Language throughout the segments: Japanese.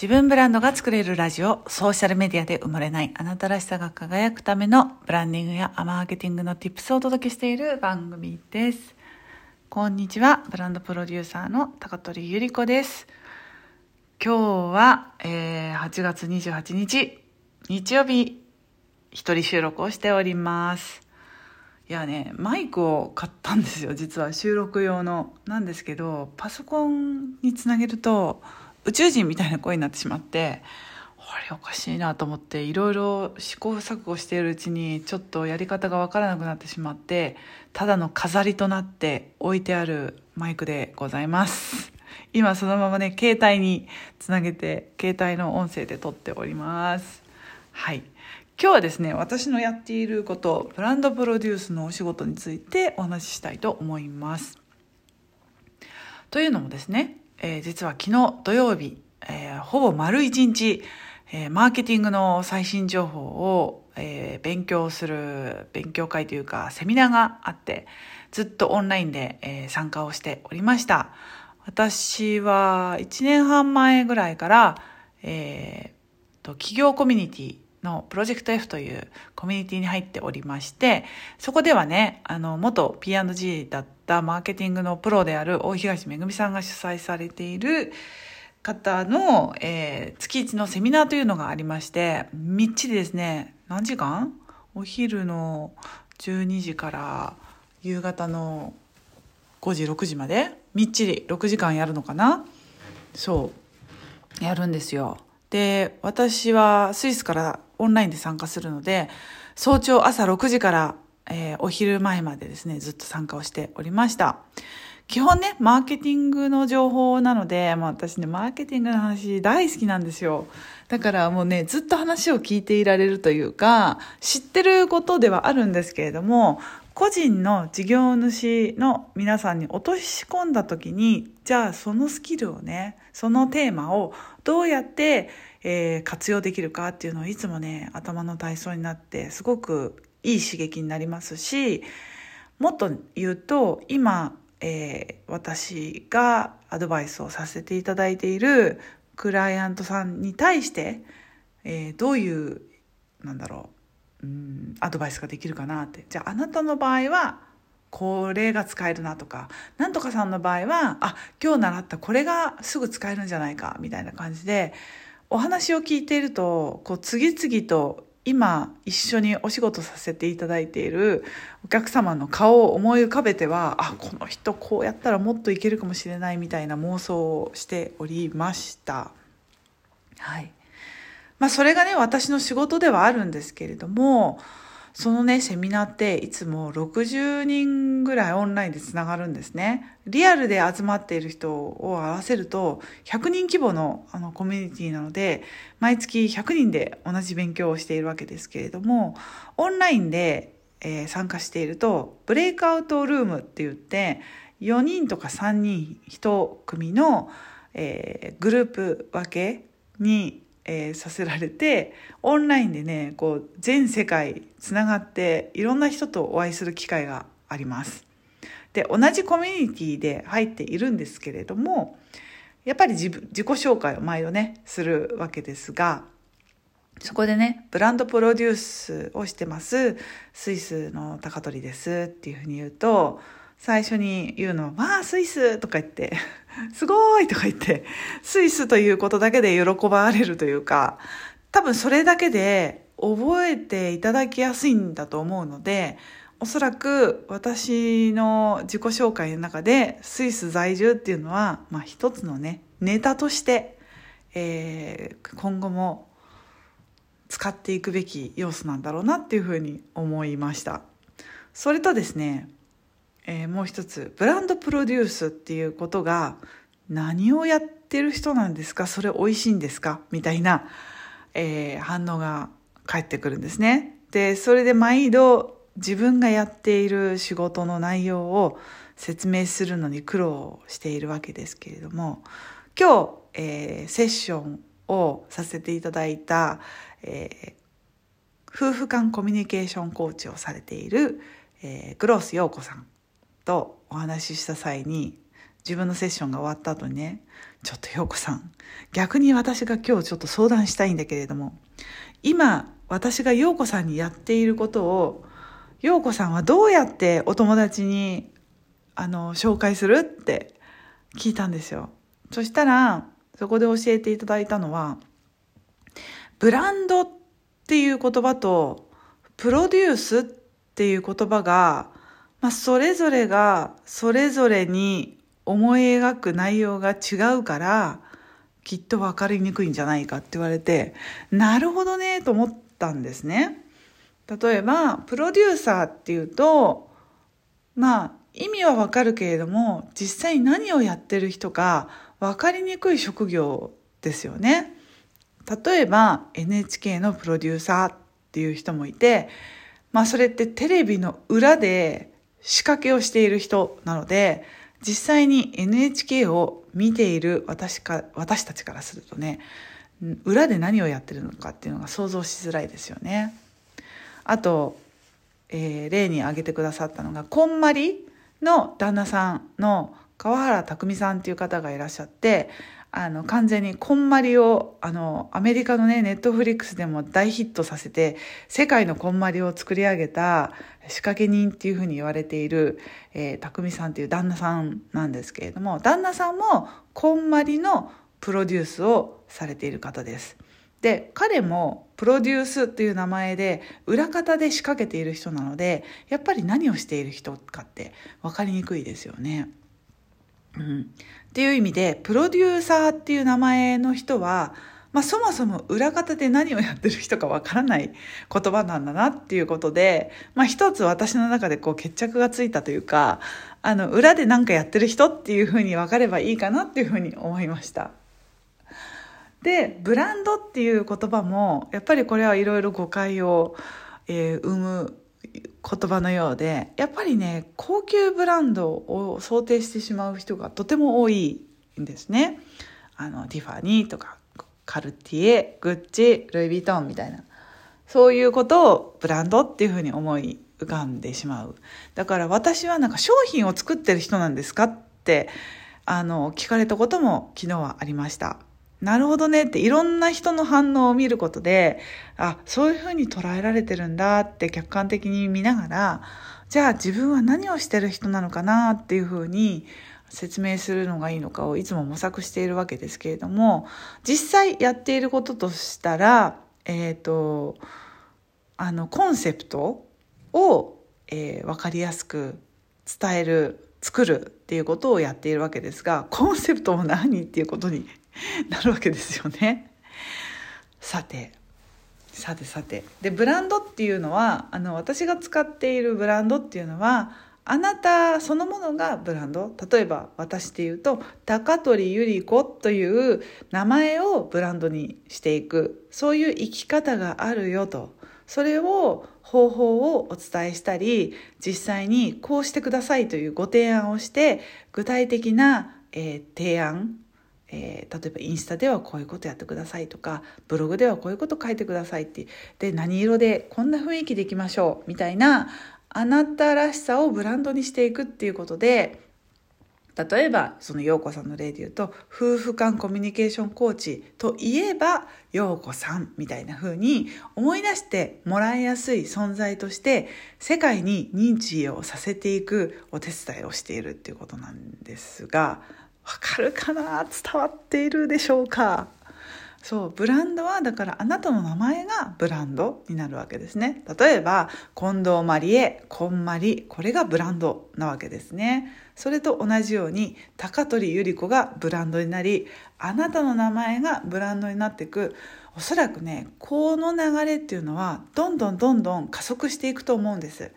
自分ブランドが作れるラジオ、ソーシャルメディアで埋もれないあなたらしさが輝くためのブランディングやマーケティングの tips をお届けしている番組です。こんにちは、ブランドプロデューサーの高取ゆり子です。今日は、えー、8月28日、日曜日、一人収録をしております。いやね、マイクを買ったんですよ、実は収録用の。なんですけど、パソコンにつなげると、宇宙人みたいな声になってしまってあれおかしいなと思っていろいろ試行錯誤しているうちにちょっとやり方がわからなくなってしまってただの飾りとなって置いてあるマイクでございます。今そのままね携帯につなげて携帯の音声で撮っております。はい。今日はですね私のやっていることブランドプロデュースのお仕事についてお話ししたいと思います。というのもですねえー、実は昨日土曜日、えー、ほぼ丸一日、えー、マーケティングの最新情報を、えー、勉強する勉強会というかセミナーがあってずっとオンラインで、えー、参加をしておりました。私は1年半前ぐらいから、えー、と企業コミュニティのプロジェクト F というコミュニティに入っておりまして、そこではね、あの、元 P&G だったマーケティングのプロである大東めぐみさんが主催されている方の、えー、月一のセミナーというのがありまして、みっちりですね、何時間？お昼の12時から夕方の5時、6時まで？みっちり6時間やるのかな？そう。やるんですよ。で、私はスイスからオンラインで参加するので、早朝朝6時から、えー、お昼前までですね、ずっと参加をしておりました。基本ね、マーケティングの情報なので、まあ私ね、マーケティングの話大好きなんですよ。だからもうね、ずっと話を聞いていられるというか、知ってることではあるんですけれども、個人の事業主の皆さんに落とし込んだ時に、じゃあそのスキルをね、そのテーマをどうやって、えー、活用できるかっていうのをいつもね、頭の体操になって、すごくいい刺激になりますし、もっと言うと、今、えー、私がアドバイスをさせていただいているクライアントさんに対して、えー、どういう、なんだろう、うんアドバイスができるかなって。じゃああなたの場合はこれが使えるなとかなんとかさんの場合はあ今日習ったこれがすぐ使えるんじゃないかみたいな感じでお話を聞いているとこう次々と今一緒にお仕事させていただいているお客様の顔を思い浮かべてはあこの人こうやったらもっといけるかもしれないみたいな妄想をしておりました。はいまあそれがね、私の仕事ではあるんですけれども、そのね、セミナーっていつも60人ぐらいオンラインでつながるんですね。リアルで集まっている人を合わせると100人規模のあのコミュニティなので、毎月100人で同じ勉強をしているわけですけれども、オンラインで、えー、参加していると、ブレイクアウトルームって言って、4人とか3人1組の、えー、グループ分けにえー、させられてオンラインでねこう全世界つながっていろんな人とお会いする機会があります。で同じコミュニティで入っているんですけれどもやっぱり自己紹介を毎度ねするわけですがそこでねブランドプロデュースをしてますスイスの高取ですっていうふうに言うと最初に言うのは、わあ、スイスとか言って、すごいとか言って、スイスということだけで喜ばれるというか、多分それだけで覚えていただきやすいんだと思うので、おそらく私の自己紹介の中でスイス在住っていうのは、まあ一つのね、ネタとして、えー、今後も使っていくべき要素なんだろうなっていうふうに思いました。それとですね、えー、もう一つブランドプロデュースっていうことが何をやってる人なんですか？それ美味しいんですか？みたいな、えー、反応が返ってくるんですね。でそれで毎度自分がやっている仕事の内容を説明するのに苦労しているわけですけれども今日、えー、セッションをさせていただいた、えー、夫婦間コミュニケーションコーチをされている、えー、グロース陽子さん。とお話しした際に自分のセッションが終わった後にねちょっと陽子さん、逆に私が今日ちょっと相談したいんだけれども、今、私が陽子さんにやっていることを、陽子さんはどうやってお友達に、あの、紹介するって聞いたんですよ。そしたら、そこで教えていただいたのは、ブランドっていう言葉と、プロデュースっていう言葉が、まあ、それぞれがそれぞれに思い描く内容が違うから、きっと分かりにくいんじゃないかって言われて、なるほどね、と思ったんですね。例えば、プロデューサーっていうと、まあ、意味はわかるけれども、実際に何をやってる人か分かりにくい職業ですよね。例えば、NHK のプロデューサーっていう人もいて、まあそれってテレビの裏で仕掛けをしている人なので、実際に NHK を見ている私か、私たちからするとね、裏で何をやってるのかっていうのが想像しづらいですよね。あと、えー、例に挙げてくださったのが、こんまりの旦那さんの川原拓さんっていう方がいらっしゃって、あの、完全にこんまりを、あの、アメリカのね、ネットフリックスでも大ヒットさせて、世界のこんまりを作り上げた仕掛け人っていうふうに言われている、えー、匠さんっていう旦那さんなんですけれども、旦那さんもこんまりのプロデュースをされている方です。で、彼もプロデュースっていう名前で裏方で仕掛けている人なので、やっぱり何をしている人かって分かりにくいですよね。うん、っていう意味でプロデューサーっていう名前の人は、まあ、そもそも裏方で何をやってる人かわからない言葉なんだなっていうことで、まあ、一つ私の中でこう決着がついたというかあの裏で何かやってる人っていうふうに分かればいいかなっていうふうに思いました。でブランドっていう言葉もやっぱりこれはいろいろ誤解を、えー、生む言葉のようでやっぱりね高級ブランドを想定してしまう人がとても多いんですね。あのティファニーとかカルティエグッチルイ・ヴィトンみたいな。そういうことをブランドっていうふうに思い浮かんでしまう。だから私はなんか商品を作ってる人なんですかってあの聞かれたことも昨日はありました。なるほどねっていろんな人の反応を見ることで、あ、そういうふうに捉えられてるんだって客観的に見ながら、じゃあ自分は何をしてる人なのかなっていうふうに説明するのがいいのかをいつも模索しているわけですけれども、実際やっていることとしたら、えっ、ー、と、あの、コンセプトを、えー、分かりやすく伝える作るっていうことをやっているわけですがコンセプトも何っていうことに なるわけですよね。さてさてさて。でブランドっていうのはあの私が使っているブランドっていうのはあなたそのものがブランド。例えば私で言うと高取ゆり子という名前をブランドにしていく。そういう生き方があるよと。それを方法をお伝えしたり実際にこうしてくださいというご提案をして具体的な、えー、提案えー、例えばインスタではこういうことやってくださいとかブログではこういうこと書いてくださいってで何色でこんな雰囲気でいきましょうみたいなあなたらしさをブランドにしていくっていうことで例えばその陽子さんの例で言うと夫婦間コミュニケーションコーチといえば陽子さんみたいな風に思い出してもらいやすい存在として世界に認知をさせていくお手伝いをしているっていうことなんですがかるかな？伝わっているでしょうか？そうブランドはだからあなたの名前がブランドになるわけですね。例えば近藤まりえこんまりこれがブランドなわけですね。それと同じように高取ゆり子がブランドになりあなたの名前がブランドになっていくおそらくねこの流れっていうのはどんどんどんどん加速していくと思うんです。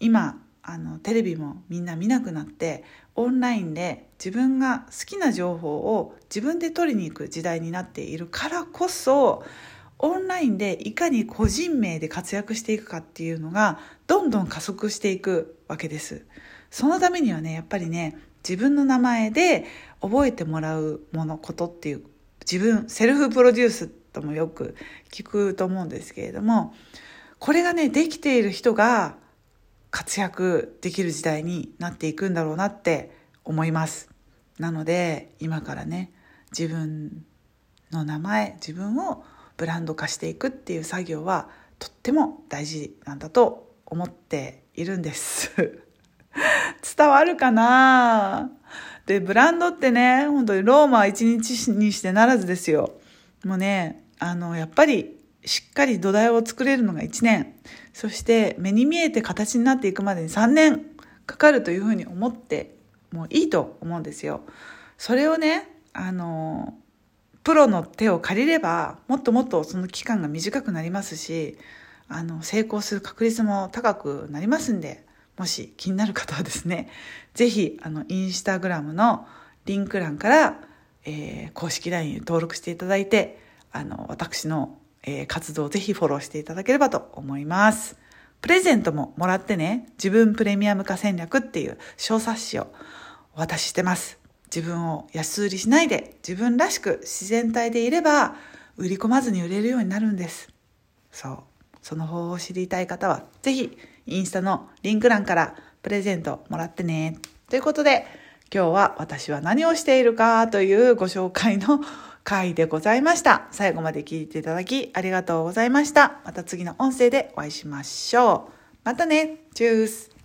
今あのテレビもみんな見なくなってオンラインで自分が好きな情報を自分で取りに行く時代になっているからこそオンラインでいかに個人名で活躍していくかっていうのがどんどん加速していくわけです。そのためにはねやっぱりね自分の名前で覚えてもらうものことっていう自分セルフプロデュースともよく聞くと思うんですけれどもこれがねできている人が活躍できる時代になっていくんだろうなって思います。なので今からね自分の名前自分をブランド化していくっていう作業はとっても大事なんだと思っているんです。伝わるかな？でブランドってね本当にローマは一日にしてならずですよ。もうねあのやっぱりしっかり土台を作れるのが1年そして目に見えて形になっていくまでに3年かかるというふうに思ってもういいと思うんですよ。それをねあのプロの手を借りればもっともっとその期間が短くなりますしあの成功する確率も高くなりますんでもし気になる方はですね是非あのインスタグラムのリンク欄から、えー、公式 LINE 登録していただいてあの私の、えー、活動をぜひフォローしていただければと思います。プレゼントももらってね自分プレミアム化戦略っていう小冊子をお渡ししてます。自分を安売りしないで自分らしく自然体でいれば売り込まずに売れるようになるんです。そう。その方法を知りたい方はぜひインスタのリンク欄からプレゼントもらってね。ということで今日は私は何をしているかというご紹介の回でございました。最後まで聞いていただきありがとうございました。また次の音声でお会いしましょう。またね。チュース。